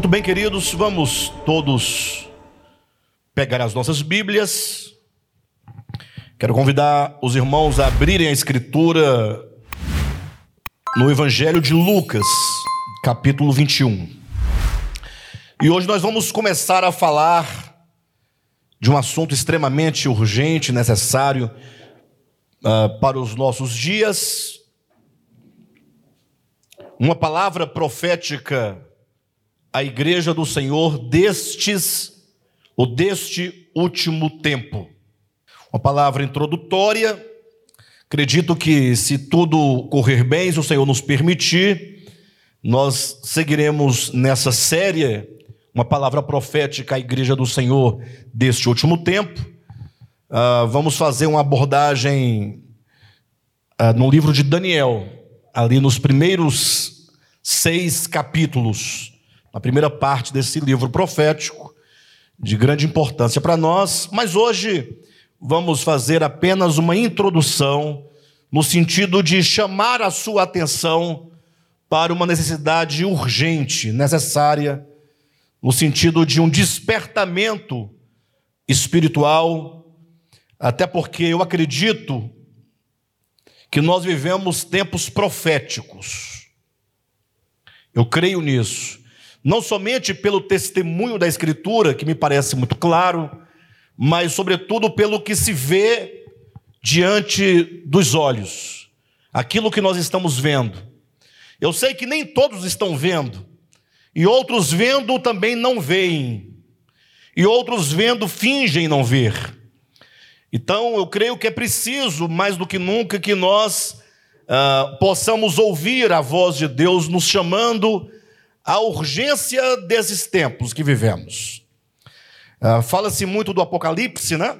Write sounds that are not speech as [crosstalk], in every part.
Muito bem, queridos, vamos todos pegar as nossas Bíblias. Quero convidar os irmãos a abrirem a Escritura no Evangelho de Lucas, capítulo 21. E hoje nós vamos começar a falar de um assunto extremamente urgente, necessário uh, para os nossos dias. Uma palavra profética a igreja do Senhor destes ou deste último tempo. Uma palavra introdutória. Acredito que se tudo correr bem, se o Senhor nos permitir, nós seguiremos nessa série uma palavra profética à igreja do Senhor deste último tempo. Uh, vamos fazer uma abordagem uh, no livro de Daniel, ali nos primeiros seis capítulos a primeira parte desse livro profético, de grande importância para nós, mas hoje vamos fazer apenas uma introdução no sentido de chamar a sua atenção para uma necessidade urgente, necessária, no sentido de um despertamento espiritual, até porque eu acredito que nós vivemos tempos proféticos. Eu creio nisso não somente pelo testemunho da Escritura, que me parece muito claro, mas, sobretudo, pelo que se vê diante dos olhos, aquilo que nós estamos vendo. Eu sei que nem todos estão vendo, e outros vendo também não veem, e outros vendo fingem não ver. Então, eu creio que é preciso, mais do que nunca, que nós uh, possamos ouvir a voz de Deus nos chamando a urgência desses tempos que vivemos. Uh, Fala-se muito do Apocalipse, né?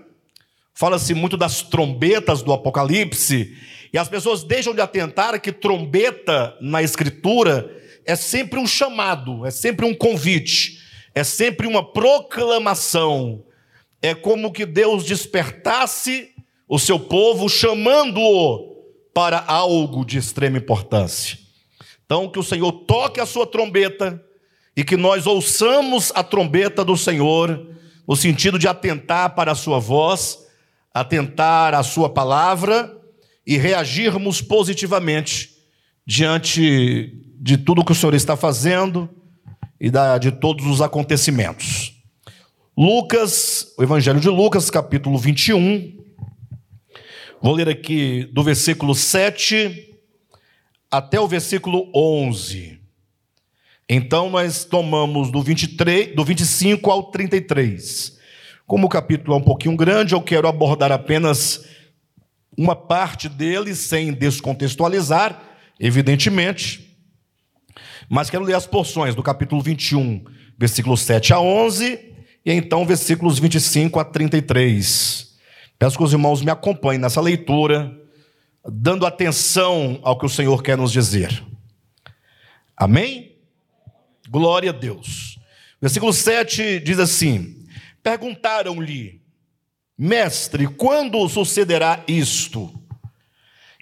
Fala-se muito das trombetas do Apocalipse, e as pessoas deixam de atentar que trombeta na Escritura é sempre um chamado, é sempre um convite, é sempre uma proclamação. É como que Deus despertasse o seu povo, chamando-o para algo de extrema importância. Então, que o Senhor toque a sua trombeta e que nós ouçamos a trombeta do Senhor, no sentido de atentar para a sua voz, atentar à sua palavra e reagirmos positivamente diante de tudo que o Senhor está fazendo e de todos os acontecimentos. Lucas, o Evangelho de Lucas, capítulo 21. Vou ler aqui do versículo 7 até o versículo 11. Então nós tomamos do 23, do 25 ao 33. Como o capítulo é um pouquinho grande, eu quero abordar apenas uma parte dele sem descontextualizar, evidentemente. Mas quero ler as porções do capítulo 21, versículos 7 a 11, e então versículos 25 a 33. Peço que os irmãos me acompanhem nessa leitura dando atenção ao que o Senhor quer nos dizer. Amém? Glória a Deus. Versículo 7 diz assim: Perguntaram-lhe, mestre, quando sucederá isto?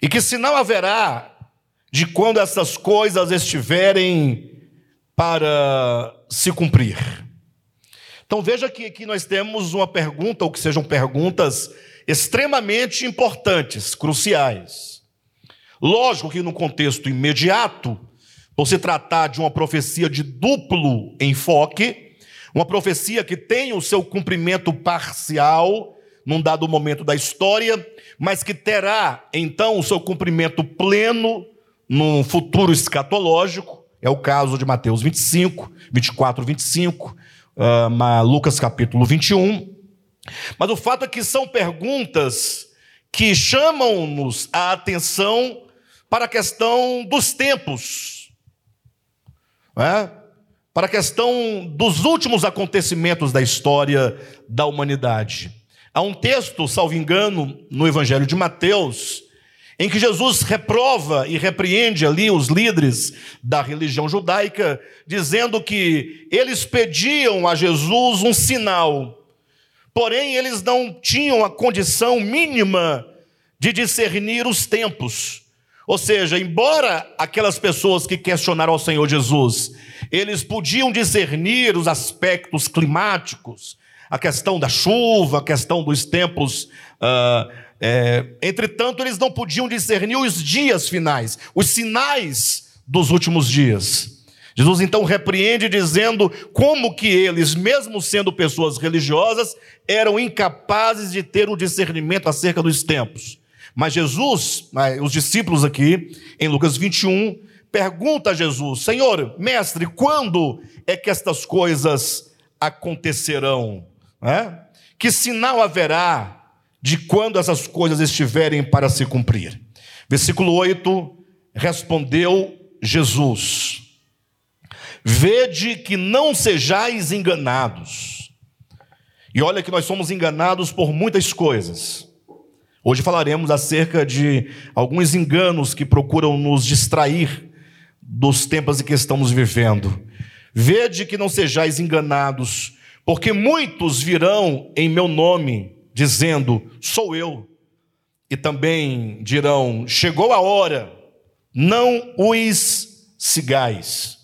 E que sinal haverá de quando essas coisas estiverem para se cumprir? Então veja que aqui nós temos uma pergunta, ou que sejam perguntas extremamente importantes, cruciais. Lógico que no contexto imediato, por se tratar de uma profecia de duplo enfoque, uma profecia que tem o seu cumprimento parcial num dado momento da história, mas que terá então o seu cumprimento pleno num futuro escatológico, é o caso de Mateus 25, 24, 25, uh, Lucas capítulo 21. Mas o fato é que são perguntas que chamam-nos a atenção para a questão dos tempos, é? para a questão dos últimos acontecimentos da história da humanidade. Há um texto, salvo engano, no Evangelho de Mateus, em que Jesus reprova e repreende ali os líderes da religião judaica, dizendo que eles pediam a Jesus um sinal porém eles não tinham a condição mínima de discernir os tempos. Ou seja, embora aquelas pessoas que questionaram ao Senhor Jesus Eles podiam discernir os aspectos climáticos, a questão da chuva, a questão dos tempos. Uh, é, entretanto, eles não podiam discernir os dias finais, os sinais dos últimos dias. Jesus então repreende dizendo como que eles, mesmo sendo pessoas religiosas, eram incapazes de ter o discernimento acerca dos tempos. Mas Jesus, os discípulos aqui, em Lucas 21, pergunta a Jesus: Senhor, mestre, quando é que estas coisas acontecerão? É? Que sinal haverá de quando essas coisas estiverem para se cumprir? Versículo 8: Respondeu Jesus: Vede que não sejais enganados. E olha que nós somos enganados por muitas coisas. Hoje falaremos acerca de alguns enganos que procuram nos distrair dos tempos em que estamos vivendo. Vede que não sejais enganados, porque muitos virão em meu nome, dizendo: Sou eu. E também dirão: Chegou a hora, não os sigais.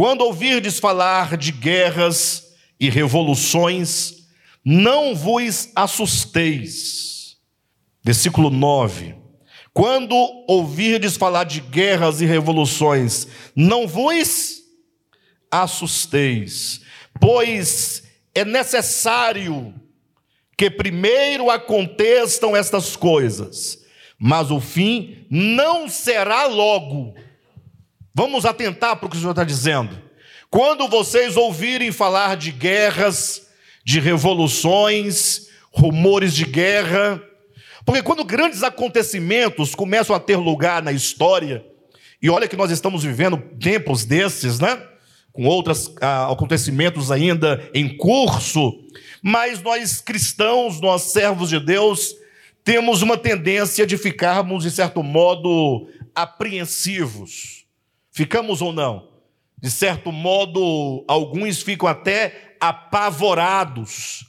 Quando ouvirdes falar de guerras e revoluções, não vos assusteis. Versículo 9. Quando ouvirdes falar de guerras e revoluções, não vos assusteis, pois é necessário que primeiro aconteçam estas coisas, mas o fim não será logo. Vamos atentar para o que o Senhor está dizendo. Quando vocês ouvirem falar de guerras, de revoluções, rumores de guerra, porque quando grandes acontecimentos começam a ter lugar na história, e olha que nós estamos vivendo tempos desses, né? Com outros ah, acontecimentos ainda em curso, mas nós cristãos, nós servos de Deus, temos uma tendência de ficarmos, de certo modo, apreensivos Ficamos ou não? De certo modo, alguns ficam até apavorados,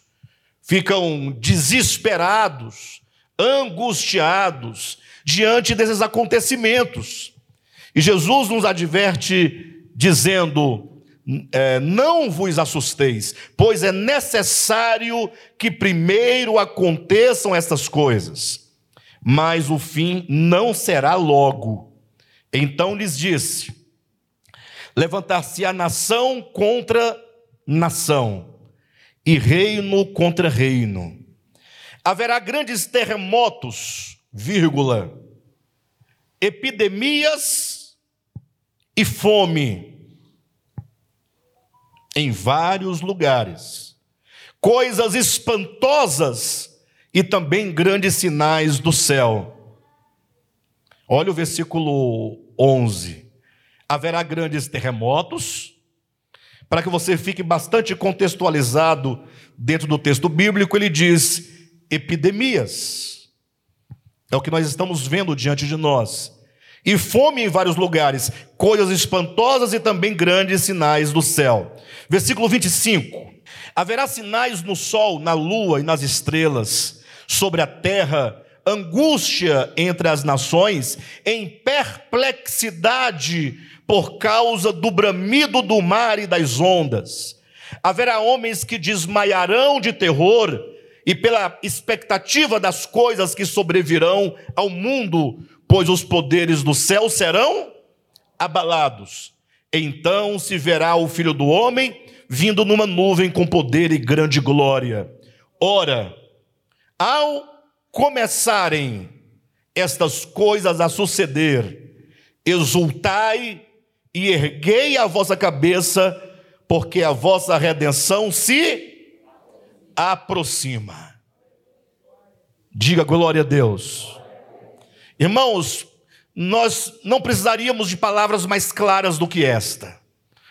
ficam desesperados, angustiados diante desses acontecimentos. E Jesus nos adverte dizendo: é, não vos assusteis, pois é necessário que primeiro aconteçam estas coisas, mas o fim não será logo. Então lhes disse: Levantar-se a nação contra nação, e reino contra reino. Haverá grandes terremotos, vírgula, epidemias e fome em vários lugares. Coisas espantosas e também grandes sinais do céu. Olha o versículo 11. Haverá grandes terremotos, para que você fique bastante contextualizado dentro do texto bíblico, ele diz epidemias. É o que nós estamos vendo diante de nós. E fome em vários lugares, coisas espantosas e também grandes sinais do céu. Versículo 25: Haverá sinais no sol, na lua e nas estrelas, sobre a terra angústia entre as nações, em perplexidade por causa do bramido do mar e das ondas. Haverá homens que desmaiarão de terror e pela expectativa das coisas que sobrevirão ao mundo, pois os poderes do céu serão abalados. Então se verá o filho do homem vindo numa nuvem com poder e grande glória. Ora, ao começarem estas coisas a suceder, exultai e erguei a vossa cabeça, porque a vossa redenção se aproxima. Diga glória a Deus. Irmãos, nós não precisaríamos de palavras mais claras do que esta,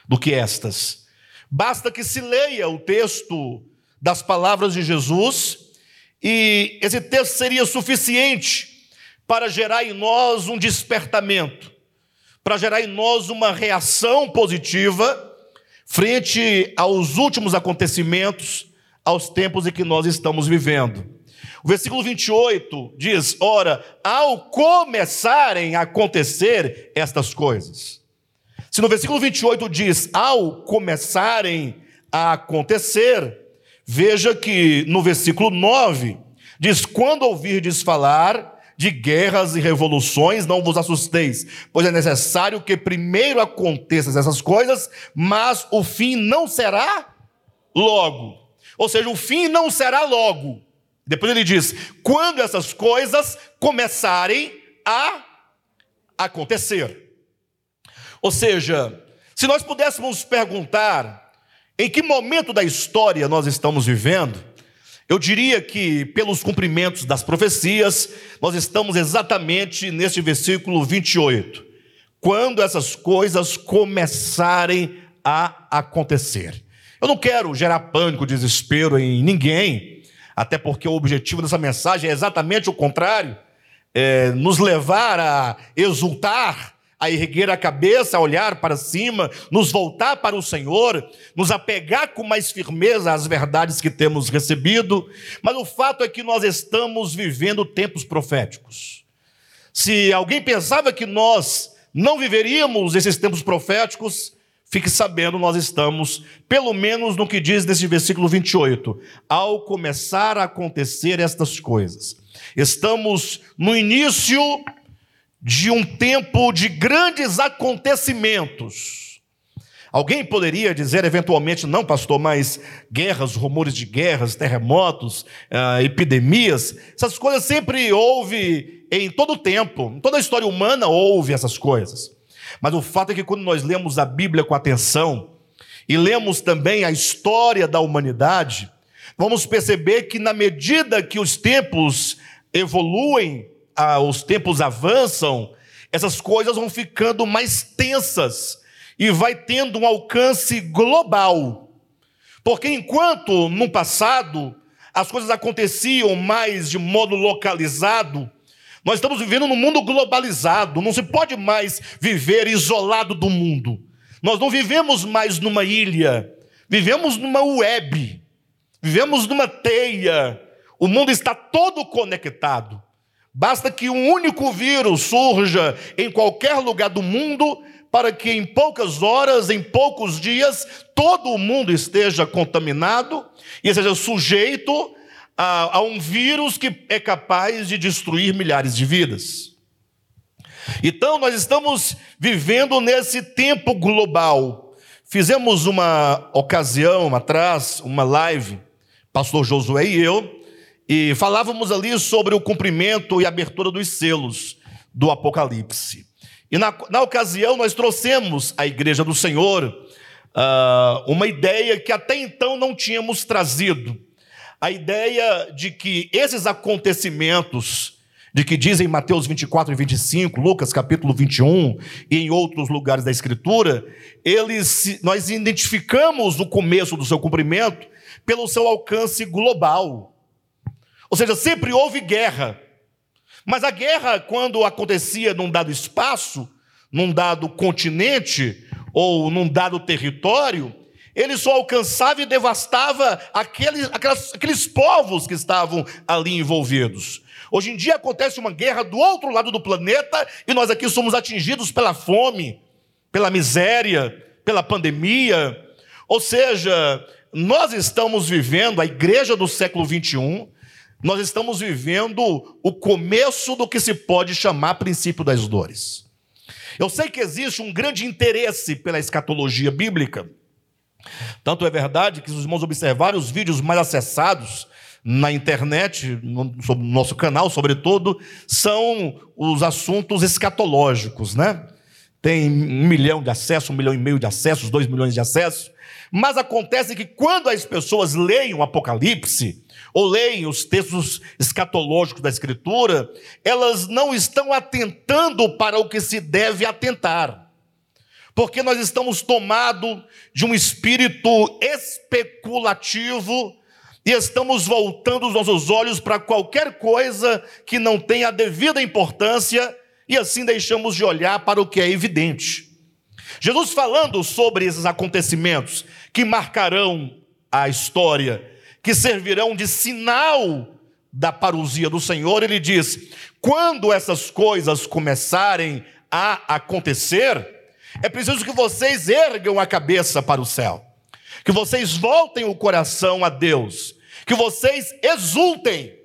do que estas. Basta que se leia o texto das palavras de Jesus e esse texto seria suficiente para gerar em nós um despertamento, para gerar em nós uma reação positiva frente aos últimos acontecimentos, aos tempos em que nós estamos vivendo. O versículo 28 diz: Ora, ao começarem a acontecer estas coisas. Se no versículo 28 diz, ao começarem a acontecer, veja que no versículo 9 diz: quando ouvirdes falar de guerras e revoluções, não vos assusteis, pois é necessário que primeiro aconteçam essas coisas, mas o fim não será logo. Ou seja, o fim não será logo. Depois ele diz: quando essas coisas começarem a acontecer. Ou seja, se nós pudéssemos perguntar em que momento da história nós estamos vivendo, eu diria que, pelos cumprimentos das profecias, nós estamos exatamente neste versículo 28. Quando essas coisas começarem a acontecer. Eu não quero gerar pânico, desespero em ninguém, até porque o objetivo dessa mensagem é exatamente o contrário é, nos levar a exultar, a erguer a cabeça, a olhar para cima, nos voltar para o Senhor, nos apegar com mais firmeza às verdades que temos recebido, mas o fato é que nós estamos vivendo tempos proféticos. Se alguém pensava que nós não viveríamos esses tempos proféticos, fique sabendo, nós estamos, pelo menos no que diz nesse versículo 28, ao começar a acontecer estas coisas. Estamos no início de um tempo de grandes acontecimentos. Alguém poderia dizer eventualmente, não, pastor, mas guerras, rumores de guerras, terremotos, uh, epidemias, essas coisas sempre houve em todo o tempo, em toda a história humana houve essas coisas. Mas o fato é que quando nós lemos a Bíblia com atenção e lemos também a história da humanidade, vamos perceber que na medida que os tempos evoluem, os tempos avançam, essas coisas vão ficando mais tensas e vai tendo um alcance global. Porque enquanto no passado as coisas aconteciam mais de modo localizado, nós estamos vivendo num mundo globalizado, não se pode mais viver isolado do mundo. Nós não vivemos mais numa ilha, vivemos numa web, vivemos numa teia, o mundo está todo conectado. Basta que um único vírus surja em qualquer lugar do mundo para que em poucas horas, em poucos dias, todo o mundo esteja contaminado e seja sujeito a, a, um vírus que é capaz de destruir milhares de vidas. Então, nós estamos vivendo nesse tempo global. Fizemos uma ocasião atrás, uma live, pastor Josué e eu, e falávamos ali sobre o cumprimento e abertura dos selos do Apocalipse. E na, na ocasião nós trouxemos à Igreja do Senhor uh, uma ideia que até então não tínhamos trazido. A ideia de que esses acontecimentos, de que dizem Mateus 24 e 25, Lucas capítulo 21 e em outros lugares da Escritura, eles, nós identificamos o começo do seu cumprimento pelo seu alcance global. Ou seja, sempre houve guerra. Mas a guerra, quando acontecia num dado espaço, num dado continente ou num dado território, ele só alcançava e devastava aqueles, aquelas, aqueles povos que estavam ali envolvidos. Hoje em dia acontece uma guerra do outro lado do planeta e nós aqui somos atingidos pela fome, pela miséria, pela pandemia. Ou seja, nós estamos vivendo, a igreja do século 21, nós estamos vivendo o começo do que se pode chamar princípio das dores. Eu sei que existe um grande interesse pela escatologia bíblica. Tanto é verdade que, se os irmãos observarem os vídeos mais acessados na internet, no, nosso canal, sobretudo, são os assuntos escatológicos, né? Tem um milhão de acessos, um milhão e meio de acessos, dois milhões de acessos. Mas acontece que quando as pessoas leem o Apocalipse, ou leem os textos escatológicos da Escritura, elas não estão atentando para o que se deve atentar. Porque nós estamos tomados de um espírito especulativo e estamos voltando os nossos olhos para qualquer coisa que não tenha a devida importância e assim deixamos de olhar para o que é evidente. Jesus falando sobre esses acontecimentos que marcarão a história que servirão de sinal da parousia do Senhor, ele diz: quando essas coisas começarem a acontecer, É preciso que vocês ergam a cabeça para o céu, que vocês voltem o coração a Deus, que vocês exultem.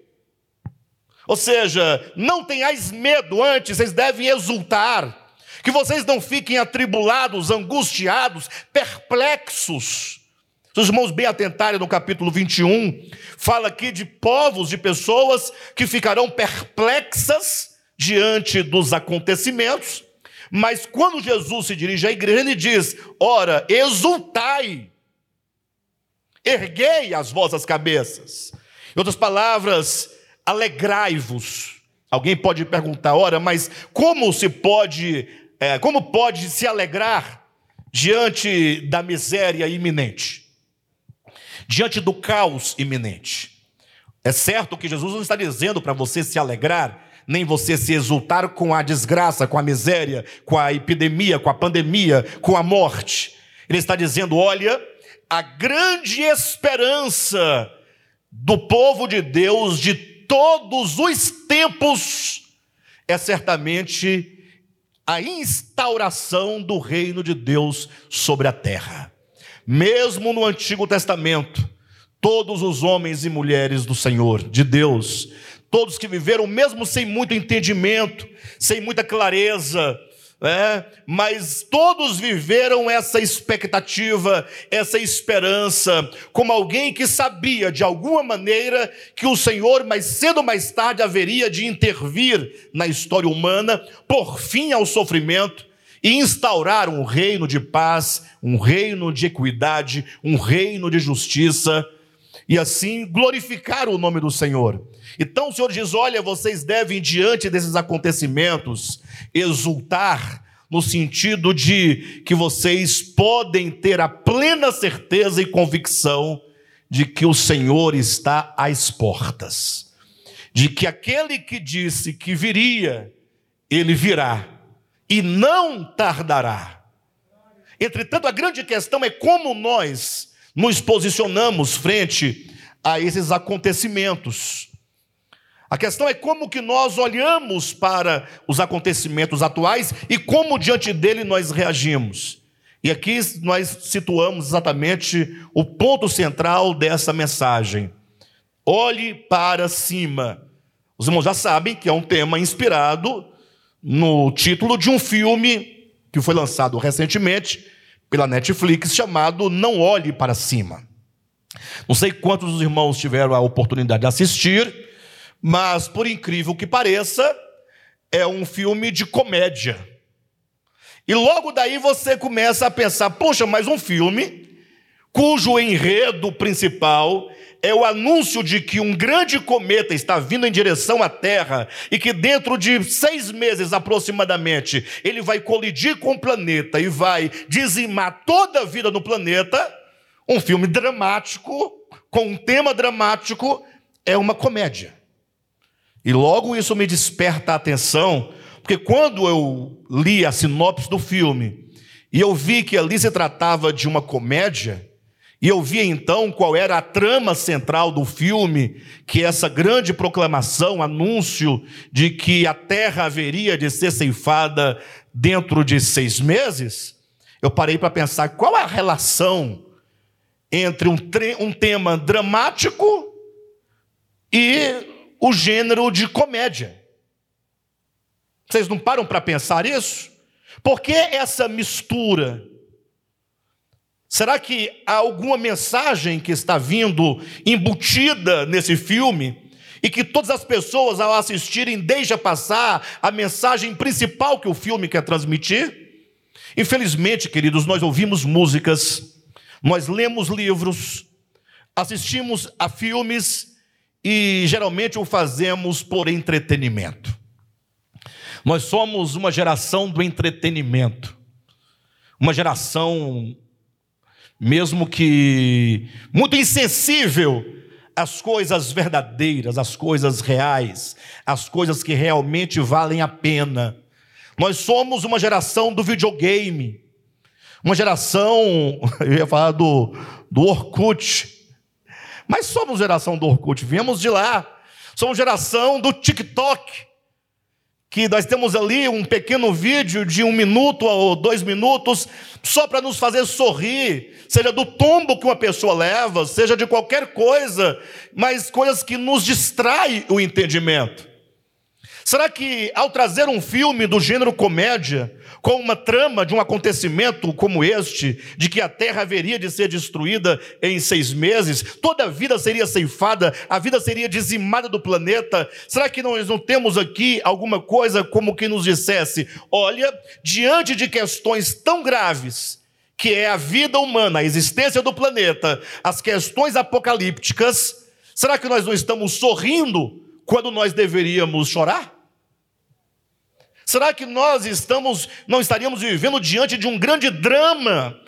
Ou seja, não tenhais medo, antes vocês devem exultar. Que vocês não fiquem atribulados, angustiados, perplexos. Se os irmãos bem atentarem no capítulo 21, fala aqui de povos, de pessoas que ficarão perplexas diante dos acontecimentos, mas quando Jesus se dirige à igreja, ele diz: Ora, exultai, erguei as vossas cabeças. Em outras palavras, alegrai-vos. Alguém pode perguntar, ora, mas como se pode, é, como pode se alegrar diante da miséria iminente, diante do caos iminente? É certo que Jesus não está dizendo para você se alegrar nem você se exultar com a desgraça, com a miséria, com a epidemia, com a pandemia, com a morte. Ele está dizendo: olha, a grande esperança do povo de Deus de todos os tempos é certamente a instauração do reino de Deus sobre a terra. Mesmo no Antigo Testamento, todos os homens e mulheres do Senhor, de Deus, todos que viveram, mesmo sem muito entendimento, sem muita clareza, né? mas todos viveram essa expectativa, essa esperança, como alguém que sabia de alguma maneira que o Senhor, mais cedo ou mais tarde, haveria de intervir na história humana, por fim ao sofrimento e instaurar um reino de paz, um reino de equidade, um reino de justiça e assim glorificar o nome do Senhor. Então o Senhor diz: Olha, vocês devem, diante desses acontecimentos, exultar, no sentido de que vocês podem ter a plena certeza e convicção de que o Senhor está às portas, de que aquele que disse que viria, ele virá e não tardará. Entretanto, a grande questão é como nós nos posicionamos frente a esses acontecimentos. A questão é como que nós olhamos para os acontecimentos atuais e como diante dele nós reagimos. E aqui nós situamos exatamente o ponto central dessa mensagem. Olhe para cima. Os irmãos já sabem que é um tema inspirado no título de um filme que foi lançado recentemente pela Netflix chamado Não Olhe para Cima. Não sei quantos dos irmãos tiveram a oportunidade de assistir, mas por incrível que pareça, é um filme de comédia. E logo daí você começa a pensar: poxa, mas um filme cujo enredo principal é o anúncio de que um grande cometa está vindo em direção à Terra e que dentro de seis meses aproximadamente ele vai colidir com o planeta e vai dizimar toda a vida no planeta. Um filme dramático, com um tema dramático, é uma comédia. E logo isso me desperta a atenção, porque quando eu li a sinopse do filme e eu vi que ali se tratava de uma comédia, e eu vi então qual era a trama central do filme, que é essa grande proclamação, anúncio de que a terra haveria de ser ceifada dentro de seis meses. Eu parei para pensar qual é a relação entre um, um tema dramático e o gênero de comédia. Vocês não param para pensar isso? Por que essa mistura? Será que há alguma mensagem que está vindo embutida nesse filme e que todas as pessoas, ao assistirem, deixam passar a mensagem principal que o filme quer transmitir? Infelizmente, queridos, nós ouvimos músicas, nós lemos livros, assistimos a filmes e geralmente o fazemos por entretenimento. Nós somos uma geração do entretenimento, uma geração mesmo que muito insensível às coisas verdadeiras, às coisas reais, às coisas que realmente valem a pena. Nós somos uma geração do videogame, uma geração, [laughs] eu ia falar do, do Orkut, mas somos geração do Orkut, viemos de lá. Somos geração do TikTok, que nós temos ali um pequeno vídeo de um minuto ou dois minutos, só para nos fazer sorrir, seja do tombo que uma pessoa leva, seja de qualquer coisa, mas coisas que nos distraem o entendimento. Será que ao trazer um filme do gênero comédia, com uma trama de um acontecimento como este, de que a terra haveria de ser destruída em seis meses, toda a vida seria ceifada, a vida seria dizimada do planeta, será que nós não temos aqui alguma coisa como que nos dissesse: olha, diante de questões tão graves, que é a vida humana, a existência do planeta, as questões apocalípticas, será que nós não estamos sorrindo quando nós deveríamos chorar? Será que nós estamos, não estaríamos vivendo diante de um grande drama?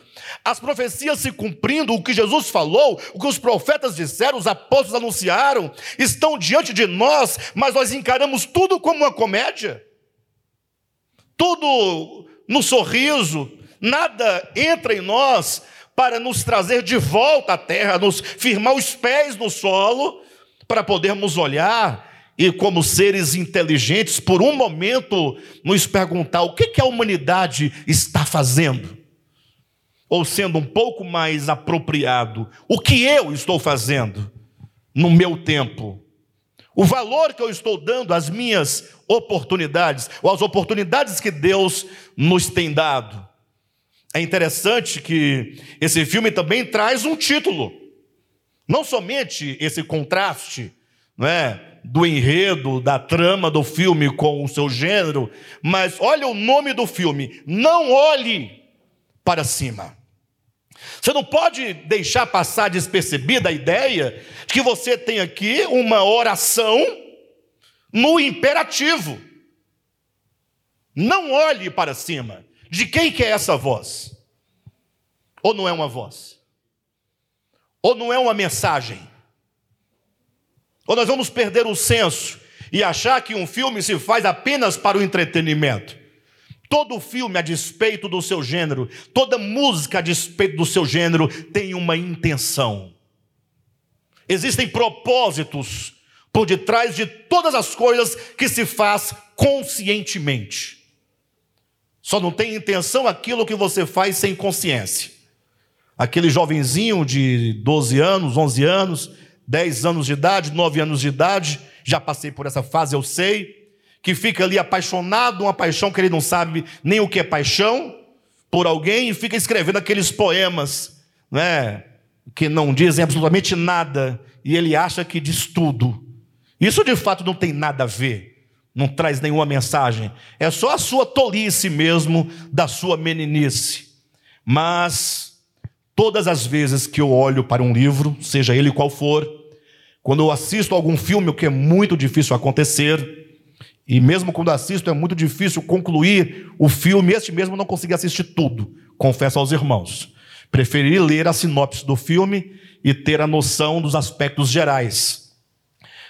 As profecias se cumprindo, o que Jesus falou, o que os profetas disseram, os apóstolos anunciaram, estão diante de nós, mas nós encaramos tudo como uma comédia. Tudo no sorriso, nada entra em nós para nos trazer de volta à terra, nos firmar os pés no solo, para podermos olhar e, como seres inteligentes, por um momento nos perguntar o que, a humanidade está fazendo. Ou sendo um pouco mais apropriado, o que eu estou fazendo no meu tempo. O valor que eu estou dando às minhas oportunidades, ou às oportunidades que Deus nos tem dado. É interessante que esse filme também traz um título. Não somente esse contraste, não é? Do enredo, da trama do filme com o seu gênero, mas olha o nome do filme: Não olhe para cima. Você não pode deixar passar despercebida a ideia de que você tem aqui uma oração no imperativo. Não olhe para cima. De quem que é essa voz? Ou não é uma voz? Ou não é uma mensagem? Ou nós vamos perder o senso e achar que um filme se faz apenas para o entretenimento. Todo filme, a despeito do seu gênero, toda música, a despeito do seu gênero, tem uma intenção. Existem propósitos por detrás de todas as coisas que se faz conscientemente. Só não tem intenção aquilo que você faz sem consciência. Aquele jovenzinho de 12 anos, 11 anos, 10 anos de idade, 9 anos de idade, já passei por essa fase, eu sei, que fica ali apaixonado, uma paixão que ele não sabe nem o que é paixão por alguém e fica escrevendo aqueles poemas, né, que não dizem absolutamente nada e ele acha que diz tudo. Isso de fato não tem nada a ver, não traz nenhuma mensagem, é só a sua tolice mesmo, da sua meninice. Mas todas as vezes que eu olho para um livro, seja ele qual for, quando eu assisto algum filme, o que é muito difícil acontecer, e mesmo quando assisto, é muito difícil concluir o filme, este mesmo não consegui assistir tudo, confesso aos irmãos. Preferi ler a sinopse do filme e ter a noção dos aspectos gerais.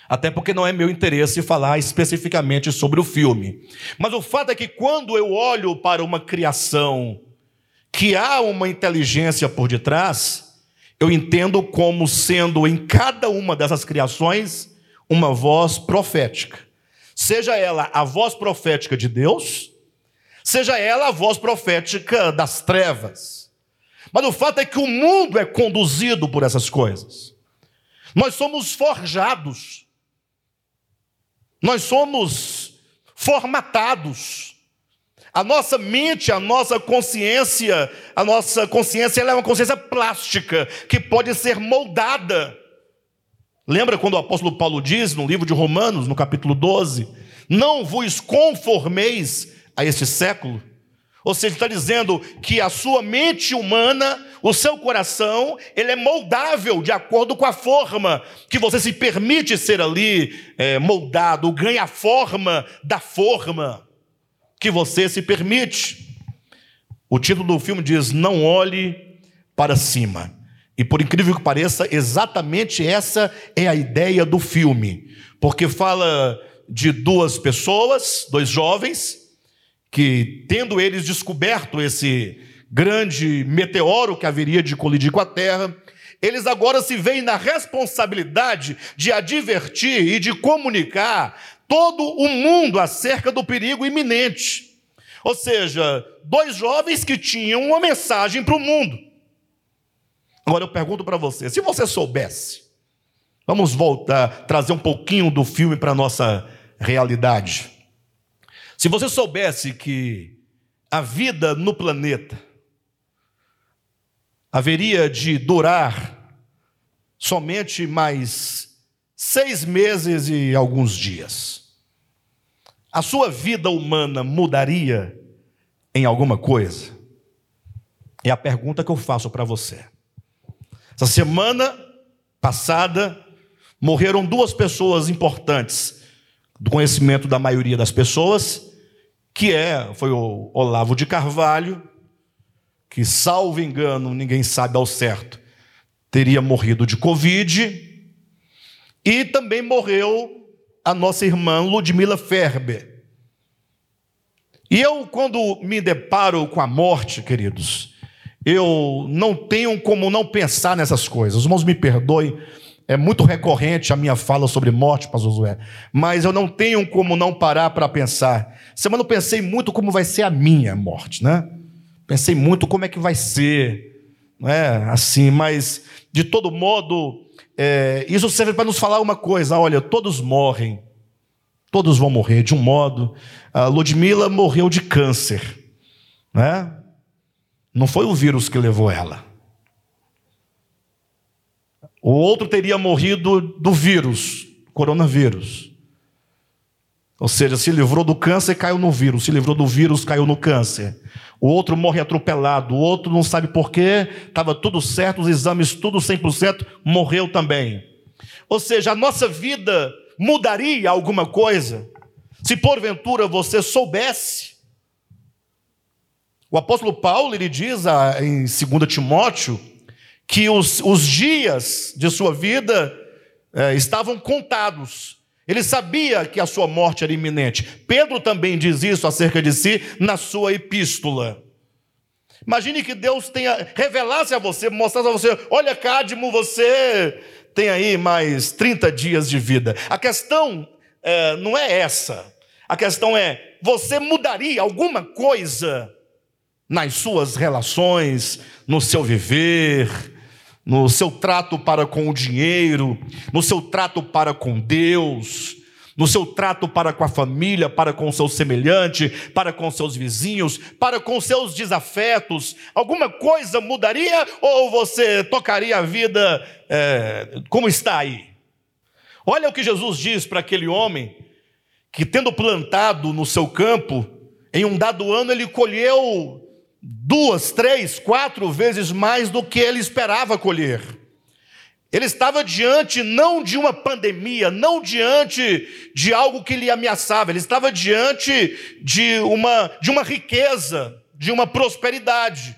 Até porque não é meu interesse falar especificamente sobre o filme. Mas o fato é que quando eu olho para uma criação que há uma inteligência por detrás, eu entendo como sendo em cada uma dessas criações uma voz profética. Seja ela a voz profética de Deus, seja ela a voz profética das trevas. Mas o fato é que o mundo é conduzido por essas coisas. Nós somos forjados, nós somos formatados a nossa mente, a nossa consciência, a nossa consciência é uma consciência plástica que pode ser moldada. Lembra quando o apóstolo Paulo diz no livro de Romanos, no capítulo 12: Não vos conformeis a este século. Ou seja, está dizendo que a sua mente humana, o seu coração, ele é moldável de acordo com a forma que você se permite ser ali é, moldado, ganha a forma da forma que você se permite. O título do filme diz: Não olhe para cima. E por incrível que pareça, exatamente essa é a ideia do filme, porque fala de duas pessoas, dois jovens, que tendo eles descoberto esse grande meteoro que haveria de colidir com a Terra, eles agora se veem na responsabilidade de advertir e de comunicar todo o mundo acerca do perigo iminente. Ou seja, dois jovens que tinham uma mensagem para o mundo. Agora eu pergunto para você: se você soubesse, vamos voltar, trazer um pouquinho do filme para a nossa realidade. Se você soubesse que a vida no planeta haveria de durar somente mais seis meses e alguns dias, a sua vida humana mudaria em alguma coisa? É a pergunta que eu faço para você. Essa semana passada, morreram duas pessoas importantes do conhecimento da maioria das pessoas, que é, foi o Olavo de Carvalho, que, salvo engano, ninguém sabe ao certo, teria morrido de Covid, e também morreu a nossa irmã Ludmila Ferber. E eu, quando me deparo com a morte, queridos, eu não tenho como não pensar nessas coisas. Os irmãos me perdoem, é muito recorrente a minha fala sobre morte, pastor Josué, mas eu não tenho como não parar para pensar. Semana eu pensei muito como vai ser a minha morte, né? Pensei muito como é que vai ser, não é? Assim, mas de todo modo, é, isso serve para nos falar uma coisa: olha, todos morrem, todos vão morrer de um modo. A Ludmilla morreu de câncer, né? Não foi o vírus que levou ela. O outro teria morrido do vírus, coronavírus. Ou seja, se livrou do câncer, caiu no vírus. Se livrou do vírus, caiu no câncer. O outro morre atropelado. O outro não sabe porquê, estava tudo certo, os exames tudo 100%, morreu também. Ou seja, a nossa vida mudaria alguma coisa se porventura você soubesse o apóstolo Paulo ele diz em 2 Timóteo que os, os dias de sua vida é, estavam contados. Ele sabia que a sua morte era iminente. Pedro também diz isso acerca de si na sua epístola. Imagine que Deus tenha revelasse a você, mostrasse a você: olha, Cadmo, você tem aí mais 30 dias de vida. A questão é, não é essa. A questão é: você mudaria alguma coisa nas suas relações, no seu viver, no seu trato para com o dinheiro, no seu trato para com Deus, no seu trato para com a família, para com o seu semelhante, para com seus vizinhos, para com seus desafetos, alguma coisa mudaria ou você tocaria a vida é, como está aí? Olha o que Jesus diz para aquele homem que, tendo plantado no seu campo, em um dado ano ele colheu duas, três, quatro vezes mais do que ele esperava colher. Ele estava diante não de uma pandemia, não diante de algo que lhe ameaçava, ele estava diante de uma, de uma riqueza, de uma prosperidade,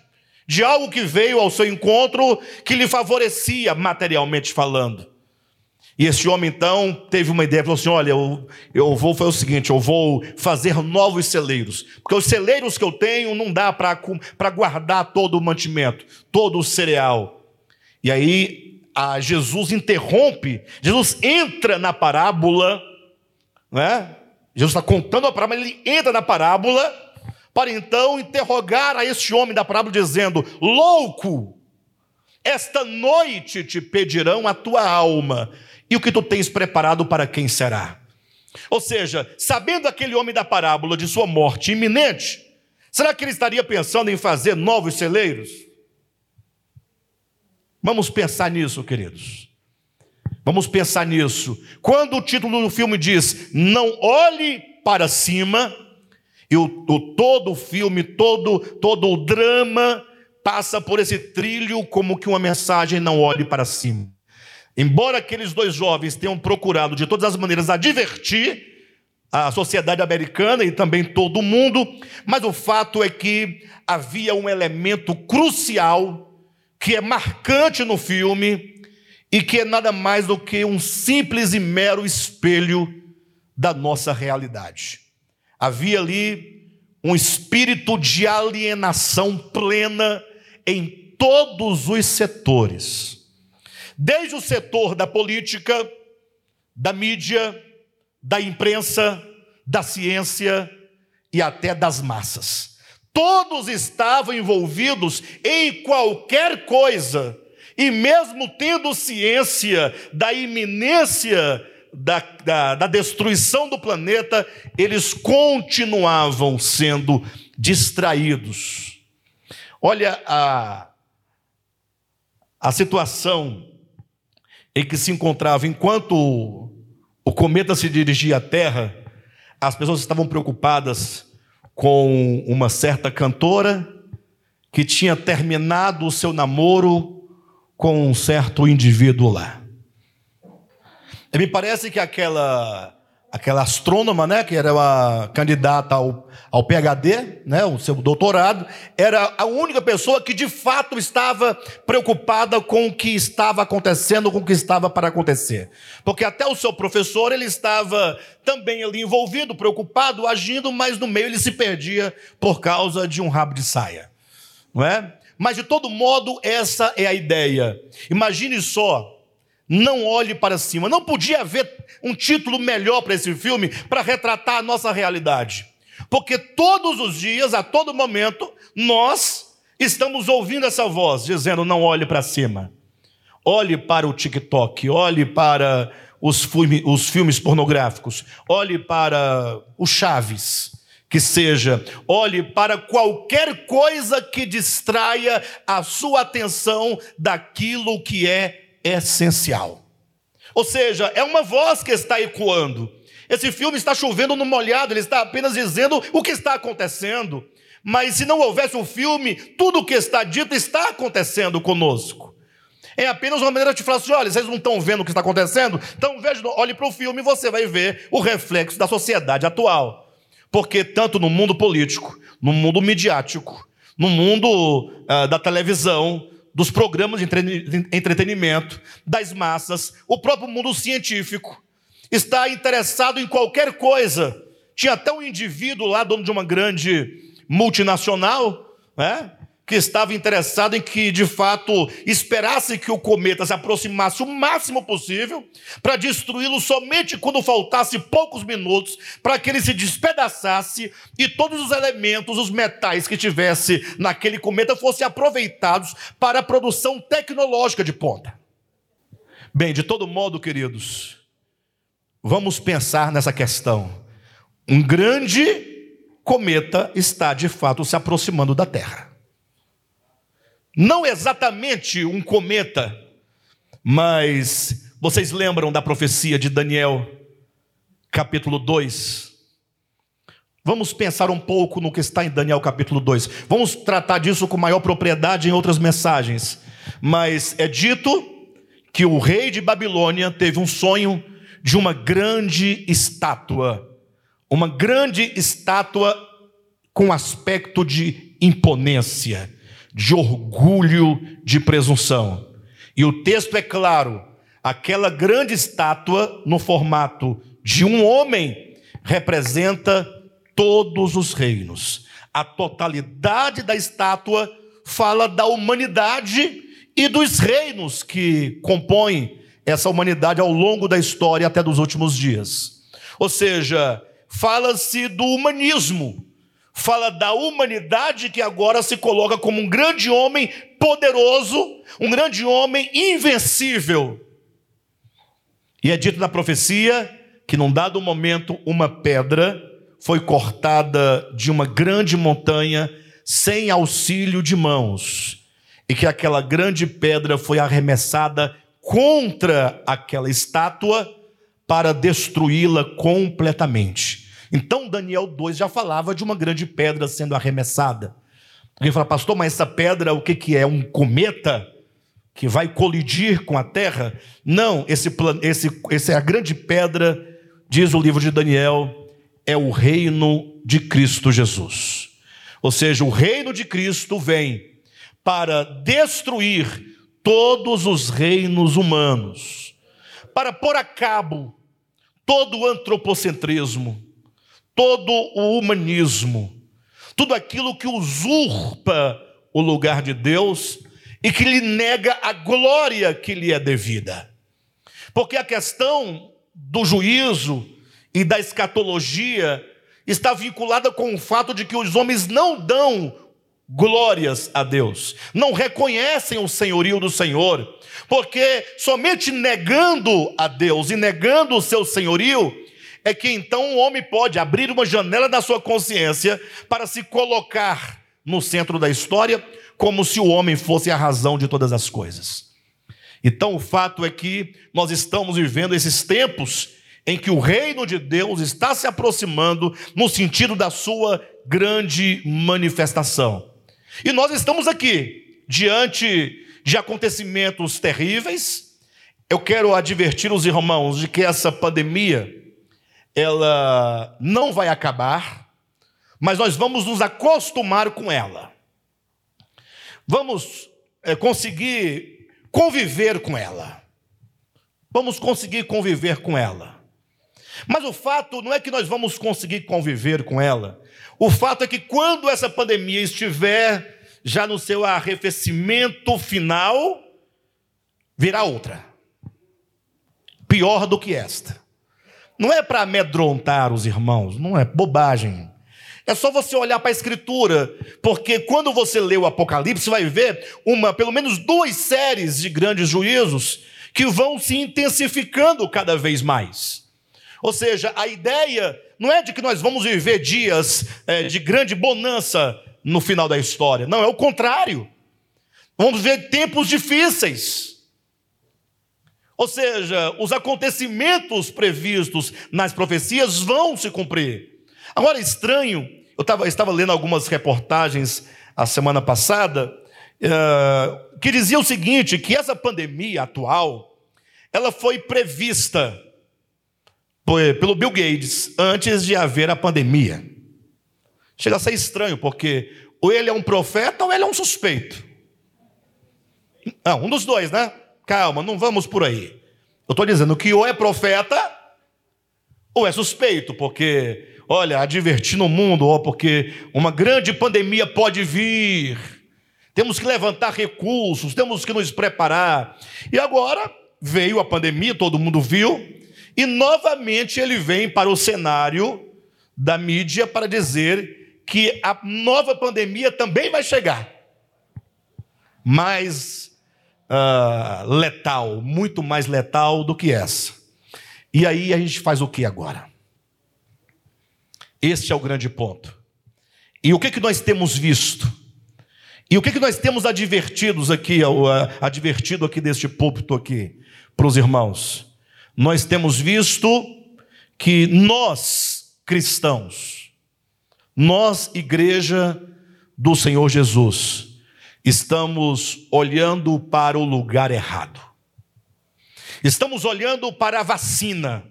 de algo que veio ao seu encontro que lhe favorecia materialmente falando. E esse homem então teve uma ideia, falou assim: olha, eu, eu vou fazer o seguinte, eu vou fazer novos celeiros, porque os celeiros que eu tenho não dá para guardar todo o mantimento, todo o cereal. E aí Jesus interrompe, Jesus entra na parábola, né? Jesus está contando a parábola, ele entra na parábola para então interrogar a este homem da parábola, dizendo: louco, esta noite te pedirão a tua alma e o que tu tens preparado para quem será? Ou seja, sabendo aquele homem da parábola de sua morte iminente, será que ele estaria pensando em fazer novos celeiros? Vamos pensar nisso, queridos. Vamos pensar nisso. Quando o título do filme diz Não olhe para cima, e o, o, todo o filme, todo, todo o drama passa por esse trilho como que uma mensagem não olhe para cima. Embora aqueles dois jovens tenham procurado de todas as maneiras advertir a sociedade americana e também todo o mundo, mas o fato é que havia um elemento crucial que é marcante no filme e que é nada mais do que um simples e mero espelho da nossa realidade. Havia ali um espírito de alienação plena em todos os setores desde o setor da política, da mídia, da imprensa, da ciência e até das massas. Todos estavam envolvidos em qualquer coisa, e mesmo tendo ciência da iminência da, da, da destruição do planeta, eles continuavam sendo distraídos. Olha a, a situação em que se encontrava enquanto o cometa se dirigia à Terra, as pessoas estavam preocupadas com uma certa cantora que tinha terminado o seu namoro com um certo indivíduo lá. E me parece que aquela aquela astrônoma, né, que era uma candidata ao, ao PhD, né, o seu doutorado, era a única pessoa que de fato estava preocupada com o que estava acontecendo, com o que estava para acontecer. Porque até o seu professor, ele estava também ali envolvido, preocupado, agindo, mas no meio ele se perdia por causa de um rabo de saia. Não é? Mas de todo modo, essa é a ideia. Imagine só não olhe para cima. Não podia haver um título melhor para esse filme para retratar a nossa realidade. Porque todos os dias, a todo momento, nós estamos ouvindo essa voz dizendo: não olhe para cima. Olhe para o TikTok, olhe para os, filme, os filmes pornográficos, olhe para o Chaves, que seja, olhe para qualquer coisa que distraia a sua atenção daquilo que é essencial. Ou seja, é uma voz que está ecoando. Esse filme está chovendo no molhado, ele está apenas dizendo o que está acontecendo. Mas se não houvesse o um filme, tudo o que está dito está acontecendo conosco. É apenas uma maneira de falar assim: olha, vocês não estão vendo o que está acontecendo? Então veja, olhe para o filme e você vai ver o reflexo da sociedade atual. Porque tanto no mundo político, no mundo midiático, no mundo uh, da televisão, dos programas de entretenimento, das massas, o próprio mundo científico está interessado em qualquer coisa. Tinha até um indivíduo lá, dono de uma grande multinacional, né? Que estava interessado em que, de fato, esperasse que o cometa se aproximasse o máximo possível, para destruí-lo somente quando faltasse poucos minutos, para que ele se despedaçasse e todos os elementos, os metais que tivesse naquele cometa fossem aproveitados para a produção tecnológica de ponta. Bem, de todo modo, queridos, vamos pensar nessa questão. Um grande cometa está, de fato, se aproximando da Terra. Não exatamente um cometa, mas vocês lembram da profecia de Daniel, capítulo 2? Vamos pensar um pouco no que está em Daniel capítulo 2. Vamos tratar disso com maior propriedade em outras mensagens. Mas é dito que o rei de Babilônia teve um sonho de uma grande estátua. Uma grande estátua com aspecto de imponência de orgulho, de presunção. E o texto é claro: aquela grande estátua, no formato de um homem, representa todos os reinos. A totalidade da estátua fala da humanidade e dos reinos que compõem essa humanidade ao longo da história até dos últimos dias. Ou seja, fala-se do humanismo, fala da humanidade que agora se coloca como um grande homem poderoso, um grande homem invencível. E é dito na profecia que num dado momento uma pedra foi cortada de uma grande montanha sem auxílio de mãos, e que aquela grande pedra foi arremessada contra aquela estátua para destruí-la completamente. Então Daniel 2 já falava de uma grande pedra sendo arremessada. Alguém fala, pastor, mas essa pedra o que, que é? Um cometa que vai colidir com a terra? Não, esse, esse, essa é a grande pedra, diz o livro de Daniel, é o reino de Cristo Jesus. Ou seja, o reino de Cristo vem para destruir todos os reinos humanos, para pôr a cabo todo o antropocentrismo, todo o humanismo, tudo aquilo que usurpa o lugar de Deus e que lhe nega a glória que lhe é devida. Porque a questão do juízo e da escatologia está vinculada com o fato de que os homens não dão glórias a Deus, não reconhecem o senhorio do Senhor, porque somente negando a Deus e negando o seu senhorio, é que então o homem pode abrir uma janela da sua consciência para se colocar no centro da história, como se o homem fosse a razão de todas as coisas. Então o fato é que nós estamos vivendo esses tempos em que o reino de Deus está se aproximando no sentido da sua grande manifestação. E nós estamos aqui diante de acontecimentos terríveis. Eu quero advertir os irmãos de que essa pandemia ela não vai acabar, mas nós vamos nos acostumar com ela. Vamos é, conseguir conviver com ela. Vamos conseguir conviver com ela. Mas o fato não é que nós vamos conseguir conviver com ela. O fato é que quando essa pandemia estiver já no seu arrefecimento final, virá outra. Pior do que esta. Não é para amedrontar os irmãos, não é bobagem. É só você olhar para a escritura, porque quando você lê o Apocalipse, vai ver uma, pelo menos duas séries de grandes juízos que vão se intensificando cada vez mais. Ou seja, a ideia não é de que nós vamos viver dias é, de grande bonança no final da história. Não, é o contrário. Vamos ver tempos difíceis. Ou seja, os acontecimentos previstos nas profecias vão se cumprir. Agora, estranho, eu tava, estava lendo algumas reportagens a semana passada, uh, que dizia o seguinte: que essa pandemia atual, ela foi prevista pelo Bill Gates antes de haver a pandemia. Chega a ser estranho, porque ou ele é um profeta ou ele é um suspeito. Ah, um dos dois, né? Calma, não vamos por aí. Eu estou dizendo que ou é profeta ou é suspeito, porque, olha, advertindo o mundo, ó, porque uma grande pandemia pode vir. Temos que levantar recursos, temos que nos preparar. E agora veio a pandemia, todo mundo viu, e novamente ele vem para o cenário da mídia para dizer que a nova pandemia também vai chegar. Mais uh, letal, muito mais letal do que essa. E aí a gente faz o que agora? Este é o grande ponto. E o que, que nós temos visto? E o que, que nós temos advertidos aqui, advertido aqui deste púlpito aqui, para os irmãos? nós temos visto que nós, cristãos, nós, igreja do Senhor Jesus, estamos olhando para o lugar errado. Estamos olhando para a vacina.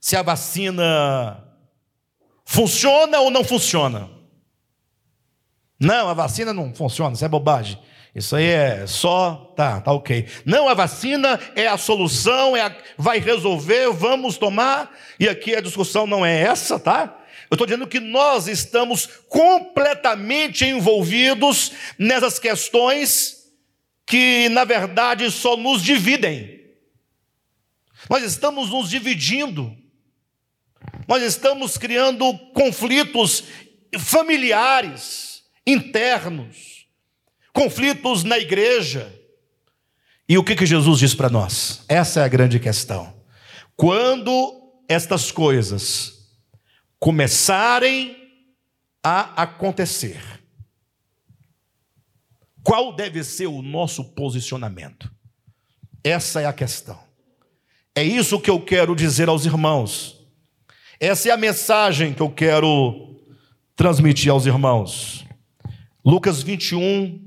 Se a vacina funciona ou não funciona. Não, a vacina não funciona, isso é bobagem. Isso aí é só, tá, tá ok. Não, a vacina é a solução, é a, vai resolver, vamos tomar. E aqui a discussão não é essa, tá? Eu estou dizendo que nós estamos completamente envolvidos nessas questões que, na verdade, só nos dividem. Nós estamos nos dividindo. Nós estamos criando conflitos familiares, internos conflitos na igreja. E o que, que Jesus diz para nós? Essa é a grande questão. Quando estas coisas começarem a acontecer, qual deve ser o nosso posicionamento? Essa é a questão. É isso que eu quero dizer aos irmãos. Essa é a mensagem que eu quero transmitir aos irmãos. Lucas 21,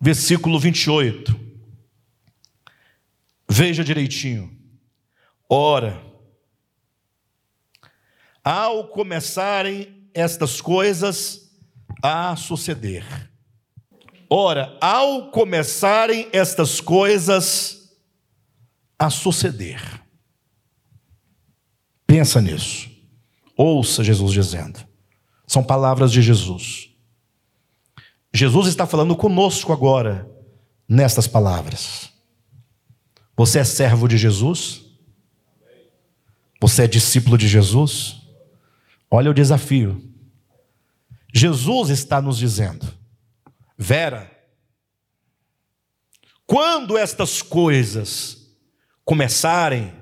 versículo 28. Veja direitinho. Ora, ao começarem estas coisas a suceder. Ora, ao começarem estas coisas a suceder. Pensa nisso. Ouça Jesus dizendo. São palavras de Jesus. Jesus está falando conosco agora, nestas palavras. Você é servo de Jesus? Você é discípulo de Jesus? Olha o desafio. Jesus está nos dizendo: Vera, quando estas coisas começarem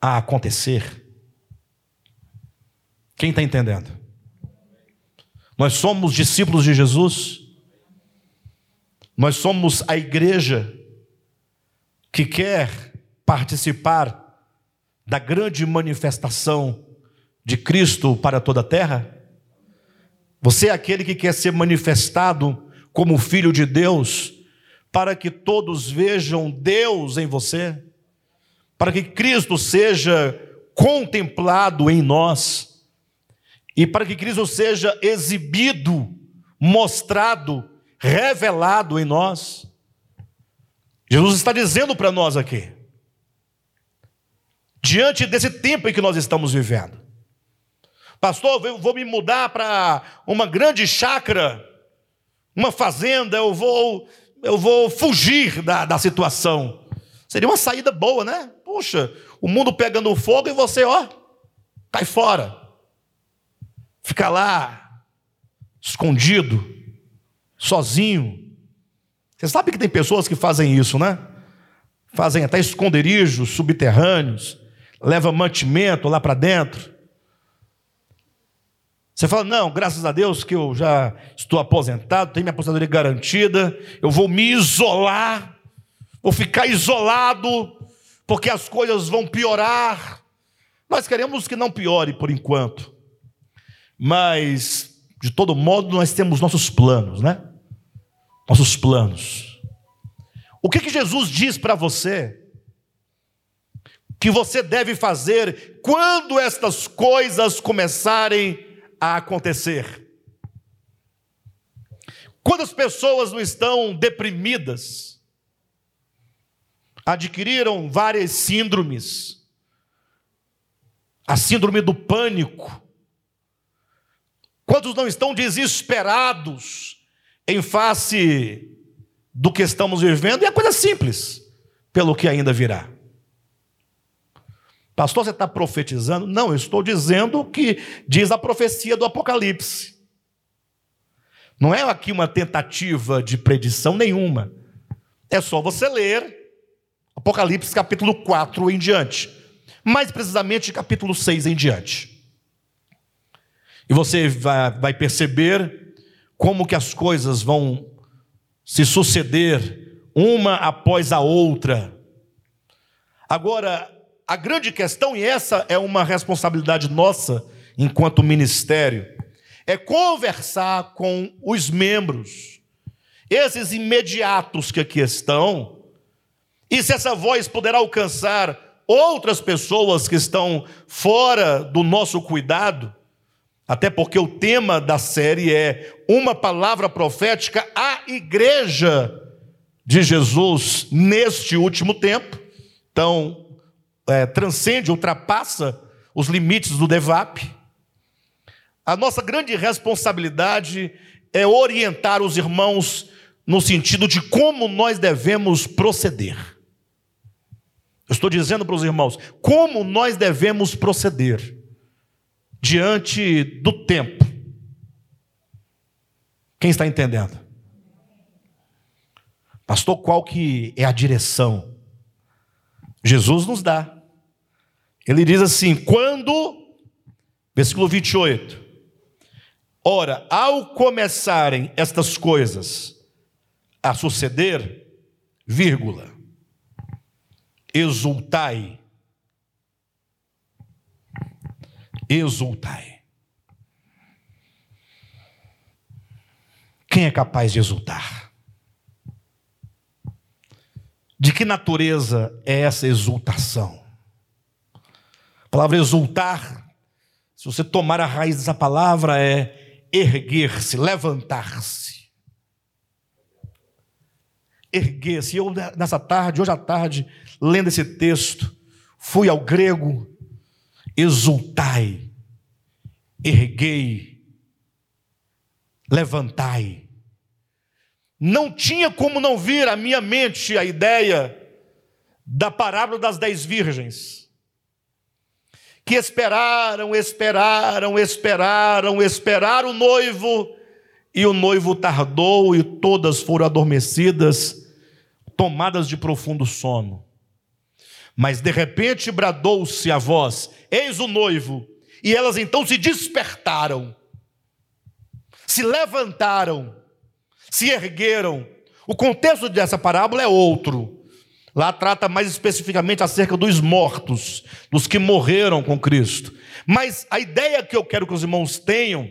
a acontecer, quem está entendendo? Nós somos discípulos de Jesus, nós somos a igreja que quer participar da grande manifestação de Cristo para toda a terra? Você é aquele que quer ser manifestado como filho de Deus, para que todos vejam Deus em você, para que Cristo seja contemplado em nós, e para que Cristo seja exibido, mostrado, revelado em nós. Jesus está dizendo para nós aqui, diante desse tempo em que nós estamos vivendo, pastor, eu vou me mudar para uma grande chácara, uma fazenda, eu vou, eu vou fugir da, da situação. Seria uma saída boa, né? Puxa, o mundo pegando fogo e você, ó, cai fora. Fica lá, escondido, sozinho, você sabe que tem pessoas que fazem isso, né? Fazem até esconderijos subterrâneos, leva mantimento lá para dentro. Você fala, não, graças a Deus que eu já estou aposentado, tenho minha aposentadoria garantida, eu vou me isolar, vou ficar isolado, porque as coisas vão piorar. Nós queremos que não piore por enquanto, mas de todo modo nós temos nossos planos, né? nossos planos. O que, que Jesus diz para você? Que você deve fazer quando estas coisas começarem a acontecer. Quando as pessoas não estão deprimidas, adquiriram várias síndromes, a síndrome do pânico, quantos não estão desesperados, em face do que estamos vivendo, e é coisa simples, pelo que ainda virá. Pastor, você está profetizando? Não, eu estou dizendo o que diz a profecia do Apocalipse. Não é aqui uma tentativa de predição nenhuma. É só você ler Apocalipse capítulo 4 em diante. Mais precisamente capítulo 6 em diante. E você vai, perceber como que as coisas vão se suceder uma após a outra. Agora, a grande questão, e essa é uma responsabilidade nossa enquanto ministério, é conversar com os membros, esses imediatos que aqui estão, e se essa voz puder alcançar outras pessoas que estão fora do nosso cuidado, até porque o tema da série é uma palavra profética à igreja de Jesus neste último tempo. Então, é, transcende, ultrapassa os limites do DEVAP. A nossa grande responsabilidade é orientar os irmãos no sentido de como nós devemos proceder. Eu estou dizendo para os irmãos como nós devemos proceder diante do tempo. Quem está entendendo? Pastor, qual que é a direção? Jesus nos dá. Ele diz assim: quando, versículo 28, ora, ao começarem estas coisas a suceder, vírgula, exultai exultai. Quem é capaz de exultar? De que natureza é essa exultação? A palavra exultar, se você tomar a raiz dessa palavra, é erguer-se, levantar-se. Erguer-se. Eu, nessa tarde, hoje à tarde, lendo esse texto, fui ao grego exultai, erguei, levantai. Não tinha como não vir à minha mente a ideia da parábola das dez virgens. Que esperaram, esperaram, esperaram, esperaram o noivo, e o noivo tardou e todas foram adormecidas, tomadas de profundo sono. Mas de repente bradou-se a voz: Eis o noivo. E elas então se despertaram, se levantaram, se ergueram. O contexto dessa parábola é outro. Lá trata mais especificamente acerca dos mortos, dos que morreram com Cristo. Mas a ideia que eu quero que os irmãos tenham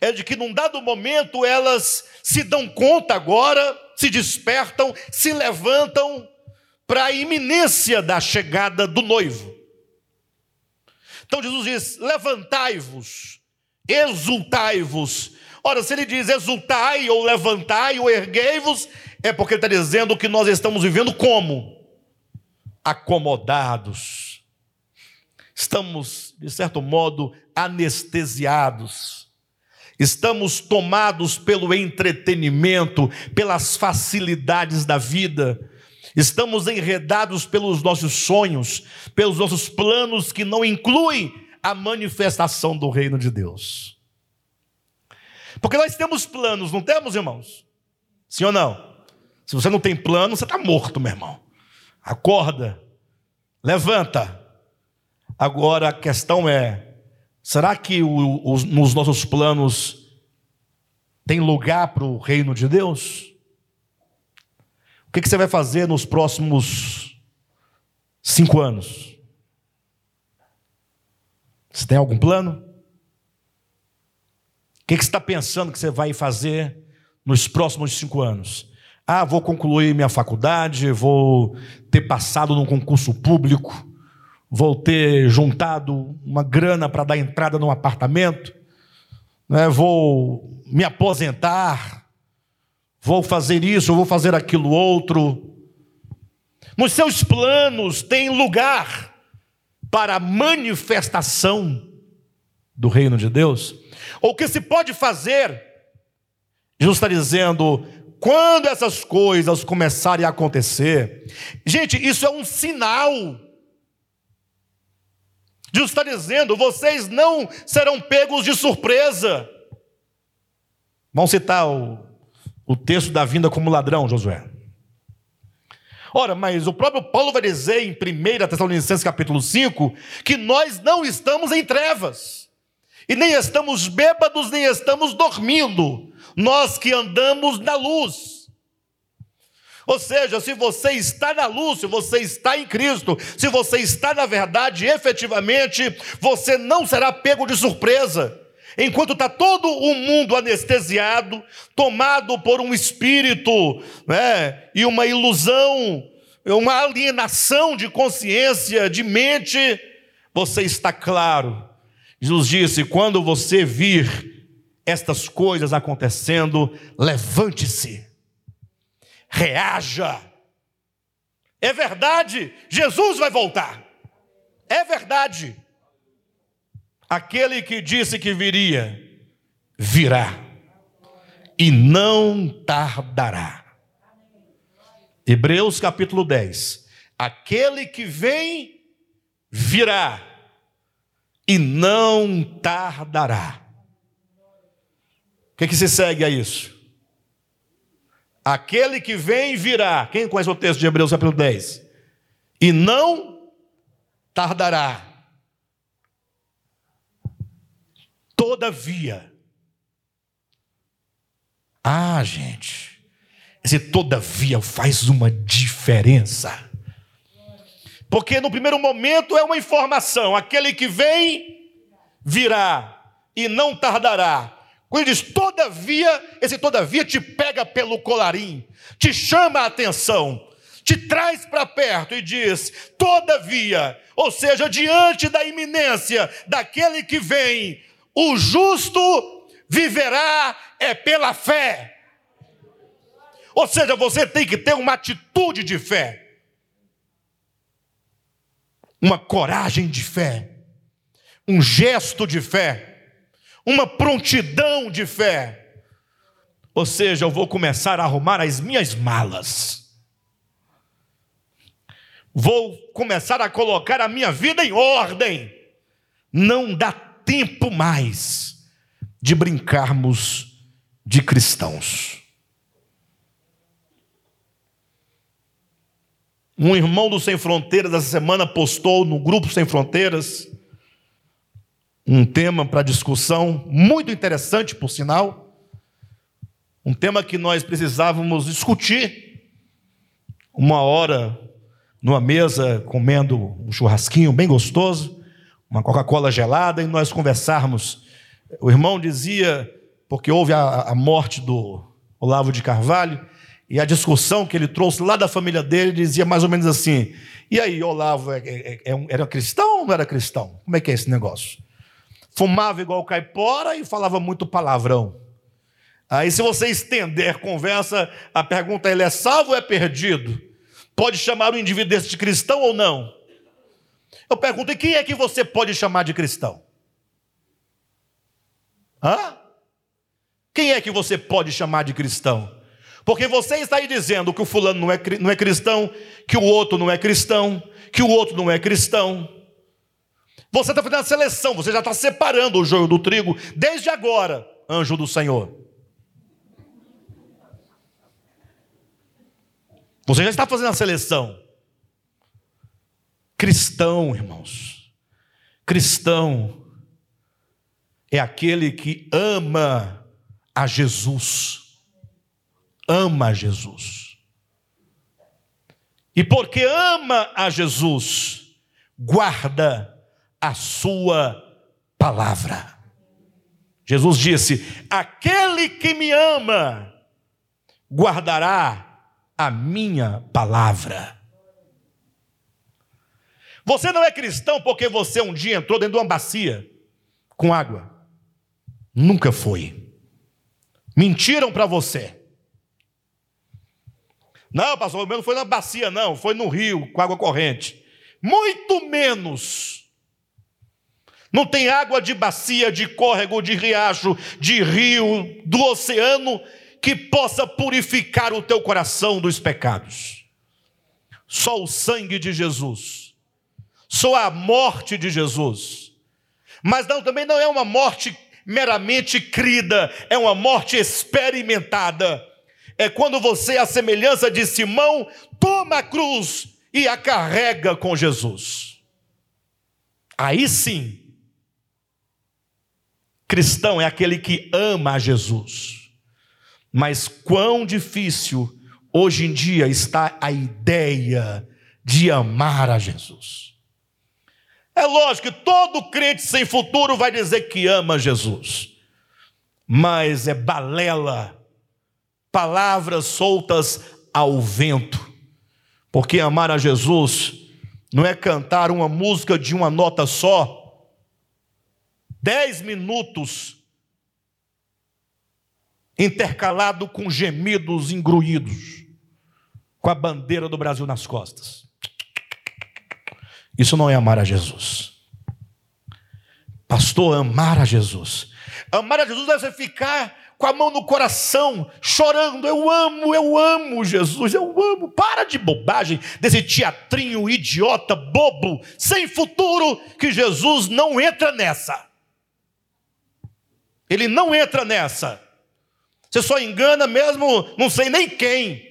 é de que num dado momento elas se dão conta agora, se despertam, se levantam para a iminência da chegada do noivo. Então Jesus diz: levantai-vos, exultai-vos. Ora, se ele diz exultai, ou levantai, ou erguei-vos, é porque ele está dizendo que nós estamos vivendo como? Acomodados. Estamos, de certo modo, anestesiados. Estamos tomados pelo entretenimento, pelas facilidades da vida. Estamos enredados pelos nossos sonhos, pelos nossos planos que não incluem a manifestação do reino de Deus. Porque nós temos planos, não temos, irmãos? Sim ou não? Se você não tem plano, você está morto, meu irmão. Acorda, levanta. Agora a questão é: será que o, os, nos nossos planos tem lugar para o reino de Deus? O que, que você vai fazer nos próximos cinco anos? Você tem algum plano? O que, que você está pensando que você vai fazer nos próximos cinco anos? Ah, vou concluir minha faculdade, vou ter passado num concurso público, vou ter juntado uma grana para dar entrada num apartamento, né? vou me aposentar, vou fazer isso, vou fazer aquilo outro. Nos seus planos tem lugar para manifestação do reino de Deus? Ou o que se pode fazer? Jesus está dizendo: quando essas coisas começarem a acontecer, gente, isso é um sinal. Jesus está dizendo: vocês não serão pegos de surpresa. Vamos citar o, o texto da vinda como ladrão, Josué. Ora, mas o próprio Paulo vai dizer em 1 Tessalonicenses capítulo 5 que nós não estamos em trevas, e nem estamos bêbados, nem estamos dormindo, nós que andamos na luz. Ou seja, se você está na luz, se você está em Cristo, se você está na verdade, efetivamente, você não será pego de surpresa. Enquanto está todo o mundo anestesiado, tomado por um espírito né, e uma ilusão, uma alienação de consciência, de mente, você está claro. Jesus disse: quando você vir estas coisas acontecendo, levante-se, reaja. É verdade, Jesus vai voltar. É verdade. Aquele que disse que viria, virá e não tardará. Hebreus capítulo 10. Aquele que vem, virá e não tardará. O que, que se segue a isso? Aquele que vem virá. Quem conhece o texto de Hebreus capítulo 10? E não tardará. Todavia. Ah, gente. Esse todavia faz uma diferença. Porque no primeiro momento é uma informação: aquele que vem virá e não tardará. Quando ele diz todavia, esse todavia te pega pelo colarinho, te chama a atenção, te traz para perto e diz: todavia, ou seja, diante da iminência daquele que vem, o justo viverá é pela fé. Ou seja, você tem que ter uma atitude de fé, uma coragem de fé, um gesto de fé uma prontidão de fé. Ou seja, eu vou começar a arrumar as minhas malas. Vou começar a colocar a minha vida em ordem. não dá tempo mais de brincarmos de cristãos. Um irmão do Sem Fronteiras essa semana postou no grupo Sem Fronteiras um tema para discussão muito interessante, por sinal. Um tema que nós precisávamos discutir. Uma hora numa mesa comendo um churrasquinho bem gostoso, uma Coca-Cola gelada e nós conversarmos. O irmão dizia, porque houve a, a morte do Olavo de Carvalho, e a discussão que ele trouxe lá da família dele dizia mais ou menos assim: e aí, Olavo é, é, é, era cristão ou não era cristão? Como é que é esse negócio? Fumava igual caipora e falava muito palavrão. Aí, se você estender conversa, a pergunta: ele é salvo ou é perdido? Pode chamar o indivíduo desse de cristão ou não? Eu pergunto: e quem é que você pode chamar de cristão? Hã? Quem é que você pode chamar de cristão? Porque você está aí dizendo que o fulano não é, não é cristão, que o outro não é cristão, que o outro não é cristão. Você está fazendo a seleção, você já está separando o joio do trigo desde agora, anjo do Senhor. Você já está fazendo a seleção. Cristão, irmãos. Cristão é aquele que ama a Jesus ama Jesus. E porque ama a Jesus, guarda a sua palavra. Jesus disse: Aquele que me ama, guardará a minha palavra. Você não é cristão porque você um dia entrou dentro de uma bacia com água. Nunca foi. Mentiram para você. Não, pastor, o meu não foi na bacia, não, foi no rio, com água corrente. Muito menos. Não tem água de bacia, de córrego, de riacho, de rio, do oceano que possa purificar o teu coração dos pecados. Só o sangue de Jesus. Só a morte de Jesus. Mas não, também não é uma morte meramente crida, é uma morte experimentada é quando você, a semelhança de Simão, toma a cruz e a carrega com Jesus. Aí sim, cristão é aquele que ama a Jesus. Mas quão difícil hoje em dia está a ideia de amar a Jesus. É lógico que todo crente sem futuro vai dizer que ama Jesus, mas é balela palavras soltas ao vento. Porque amar a Jesus não é cantar uma música de uma nota só, dez minutos intercalado com gemidos engruídos, com a bandeira do Brasil nas costas. Isso não é amar a Jesus. Pastor, amar a Jesus. Amar a Jesus deve ficar com a mão no coração, chorando: Eu amo, eu amo Jesus, eu amo. Para de bobagem desse teatrinho idiota, bobo, sem futuro, que Jesus não entra nessa. Ele não entra nessa. Você só engana mesmo, não sei nem quem.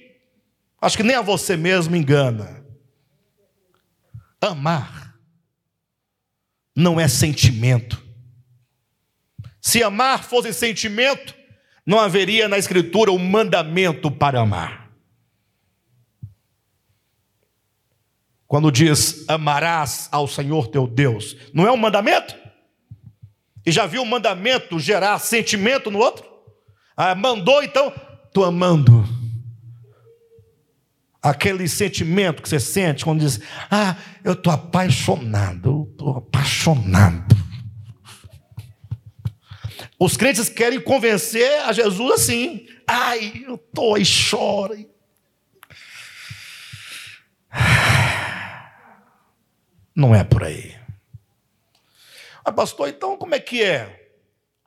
Acho que nem a você mesmo engana. Amar não é sentimento. Se amar fosse sentimento, não haveria na Escritura um mandamento para amar. Quando diz amarás ao Senhor teu Deus, não é um mandamento? E já viu o mandamento gerar sentimento no outro? Ah, mandou, então, estou amando. Aquele sentimento que você sente quando diz, ah, eu estou apaixonado, estou apaixonado. Os crentes querem convencer a Jesus assim. Ai, eu estou e choro. [sighs] Não é por aí. Ah, pastor, então como é que é?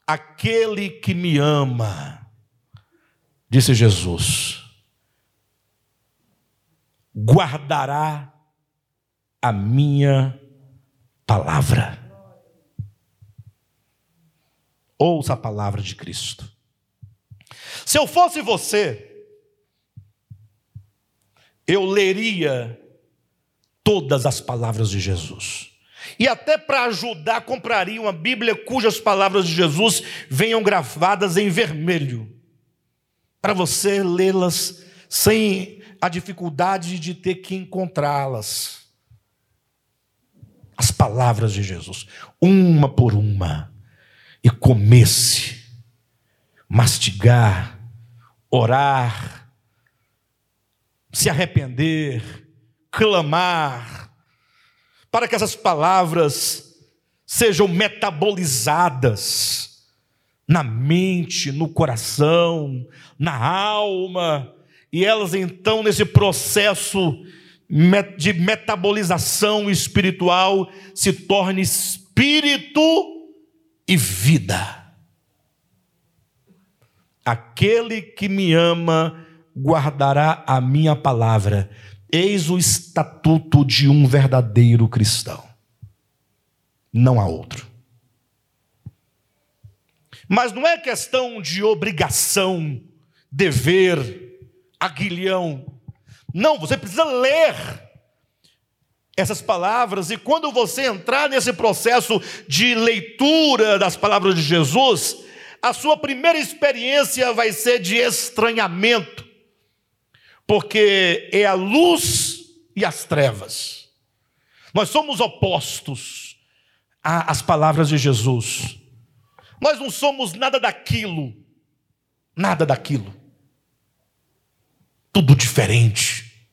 Aquele que me ama, disse Jesus, guardará a minha palavra. Ouça a palavra de Cristo. Se eu fosse você, eu leria todas as palavras de Jesus. E até para ajudar, compraria uma Bíblia cujas palavras de Jesus venham gravadas em vermelho, para você lê-las sem a dificuldade de ter que encontrá-las. As palavras de Jesus, uma por uma, e comesse, mastigar, orar, se arrepender, clamar, para que essas palavras sejam metabolizadas na mente, no coração, na alma, e elas então, nesse processo de metabolização espiritual, se tornem espírito e vida. Aquele que me ama guardará a minha palavra Eis o estatuto de um verdadeiro cristão. Não há outro. Mas não é questão de obrigação, dever, aguilhão. Não, você precisa ler essas palavras, e quando você entrar nesse processo de leitura das palavras de Jesus, a sua primeira experiência vai ser de estranhamento porque é a luz e as trevas. Nós somos opostos às palavras de Jesus. Nós não somos nada daquilo, nada daquilo. Tudo diferente.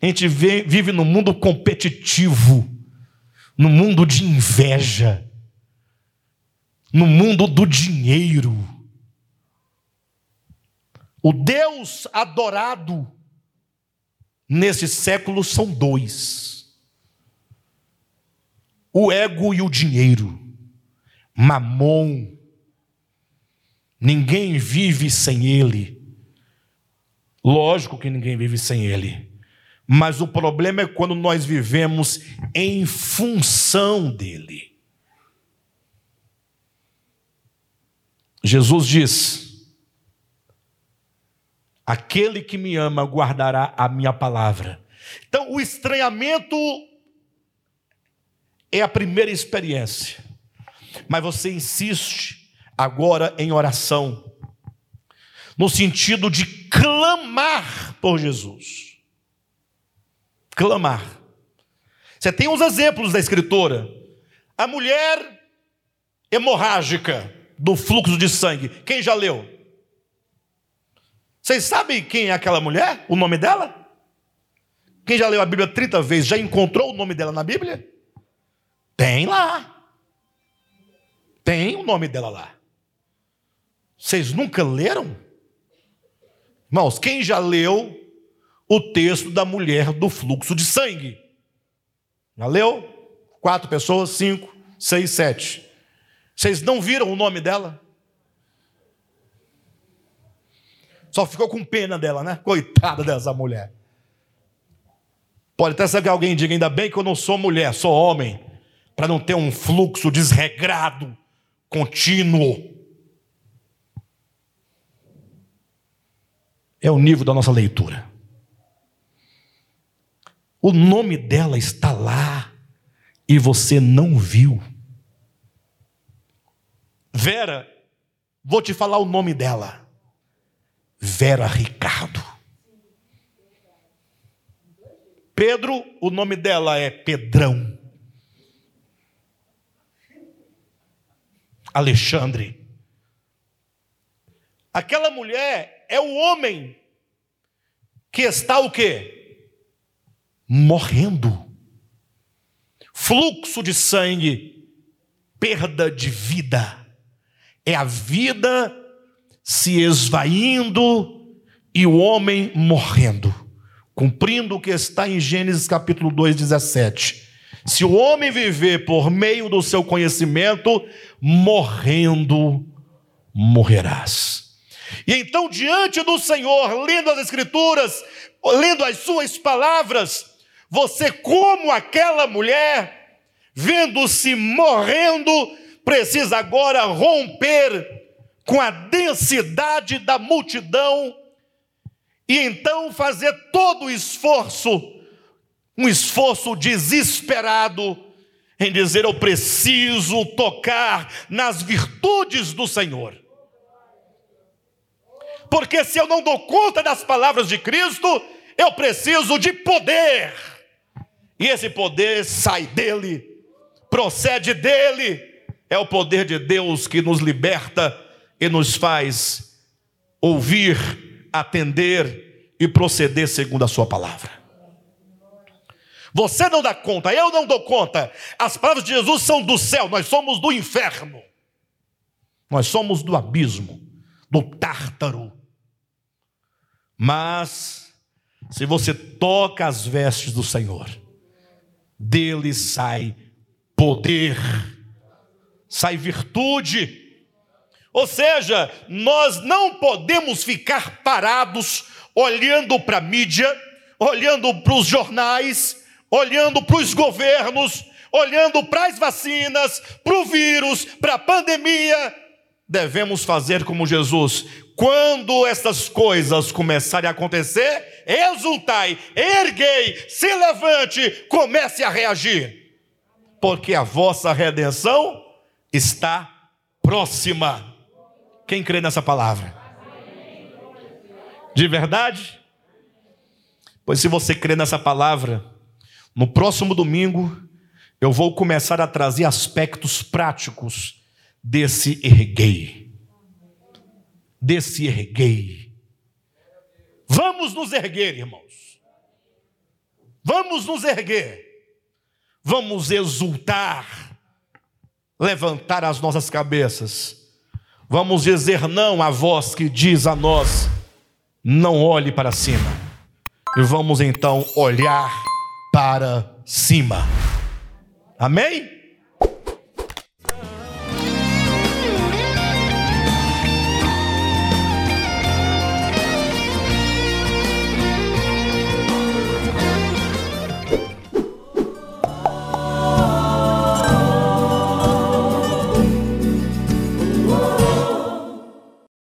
A gente vive num mundo competitivo, no mundo de inveja, no mundo do dinheiro o Deus adorado nesse século são dois: o ego e o dinheiro. Mamon. Ninguém vive sem ele. Lógico que ninguém vive sem ele. Mas o problema é quando nós vivemos em função dele. Jesus diz: Aquele que me ama guardará a minha palavra. Então, o estranhamento é a primeira experiência. Mas você insiste agora em oração, no sentido de clamar por Jesus. Clamar. Você tem uns exemplos da escritora. A mulher hemorrágica do fluxo de sangue. Quem já leu? Vocês sabem quem é aquela mulher? O nome dela? Quem já leu a Bíblia 30 vezes, já encontrou o nome dela na Bíblia? Tem lá. Tem o nome dela lá. Vocês nunca leram? Irmãos, quem já leu o texto da mulher do fluxo de sangue? Já leu? Quatro pessoas, cinco, seis, sete. Vocês não viram o nome dela? Só ficou com pena dela, né? Coitada dessa mulher. Pode até ser que alguém diga, ainda bem que eu não sou mulher, sou homem, para não ter um fluxo desregrado, contínuo. É o nível da nossa leitura. O nome dela está lá e você não viu. Vera, vou te falar o nome dela. Vera Ricardo. Pedro, o nome dela é Pedrão. Alexandre. Aquela mulher é o homem que está o quê? Morrendo. Fluxo de sangue, perda de vida. É a vida se esvaindo e o homem morrendo, cumprindo o que está em Gênesis capítulo 2, 17. Se o homem viver por meio do seu conhecimento, morrendo, morrerás. E então, diante do Senhor, lendo as Escrituras, lendo as Suas palavras, você, como aquela mulher, vendo-se morrendo, precisa agora romper com a densidade da multidão e então fazer todo o esforço, um esforço desesperado, em dizer: Eu preciso tocar nas virtudes do Senhor. Porque se eu não dou conta das palavras de Cristo, eu preciso de poder. E esse poder sai dele, procede dele. É o poder de Deus que nos liberta e nos faz ouvir atender e proceder segundo a Sua palavra. Você não dá conta, eu não dou conta. As palavras de Jesus são do céu, nós somos do inferno, nós somos do abismo, do tártaro. Mas, se você toca as vestes do Senhor, dele sai poder, sai virtude, ou seja, nós não podemos ficar parados olhando para a mídia, olhando para os jornais, olhando para os governos, olhando para as vacinas, para o vírus, para a pandemia. Devemos fazer como Jesus. Quando essas coisas começarem a acontecer, exultai, erguei, se levante, comece a reagir, porque a vossa redenção está próxima. Quem crê nessa palavra? De verdade? Pois se você crê nessa palavra, no próximo domingo eu vou começar a trazer aspectos práticos desse erguei. Desse erguei. Vamos nos erguer, irmãos. Vamos nos erguer. Vamos exultar, levantar as nossas cabeças Vamos dizer não à voz que diz a nós: não olhe para cima. E vamos então olhar para cima. Amém?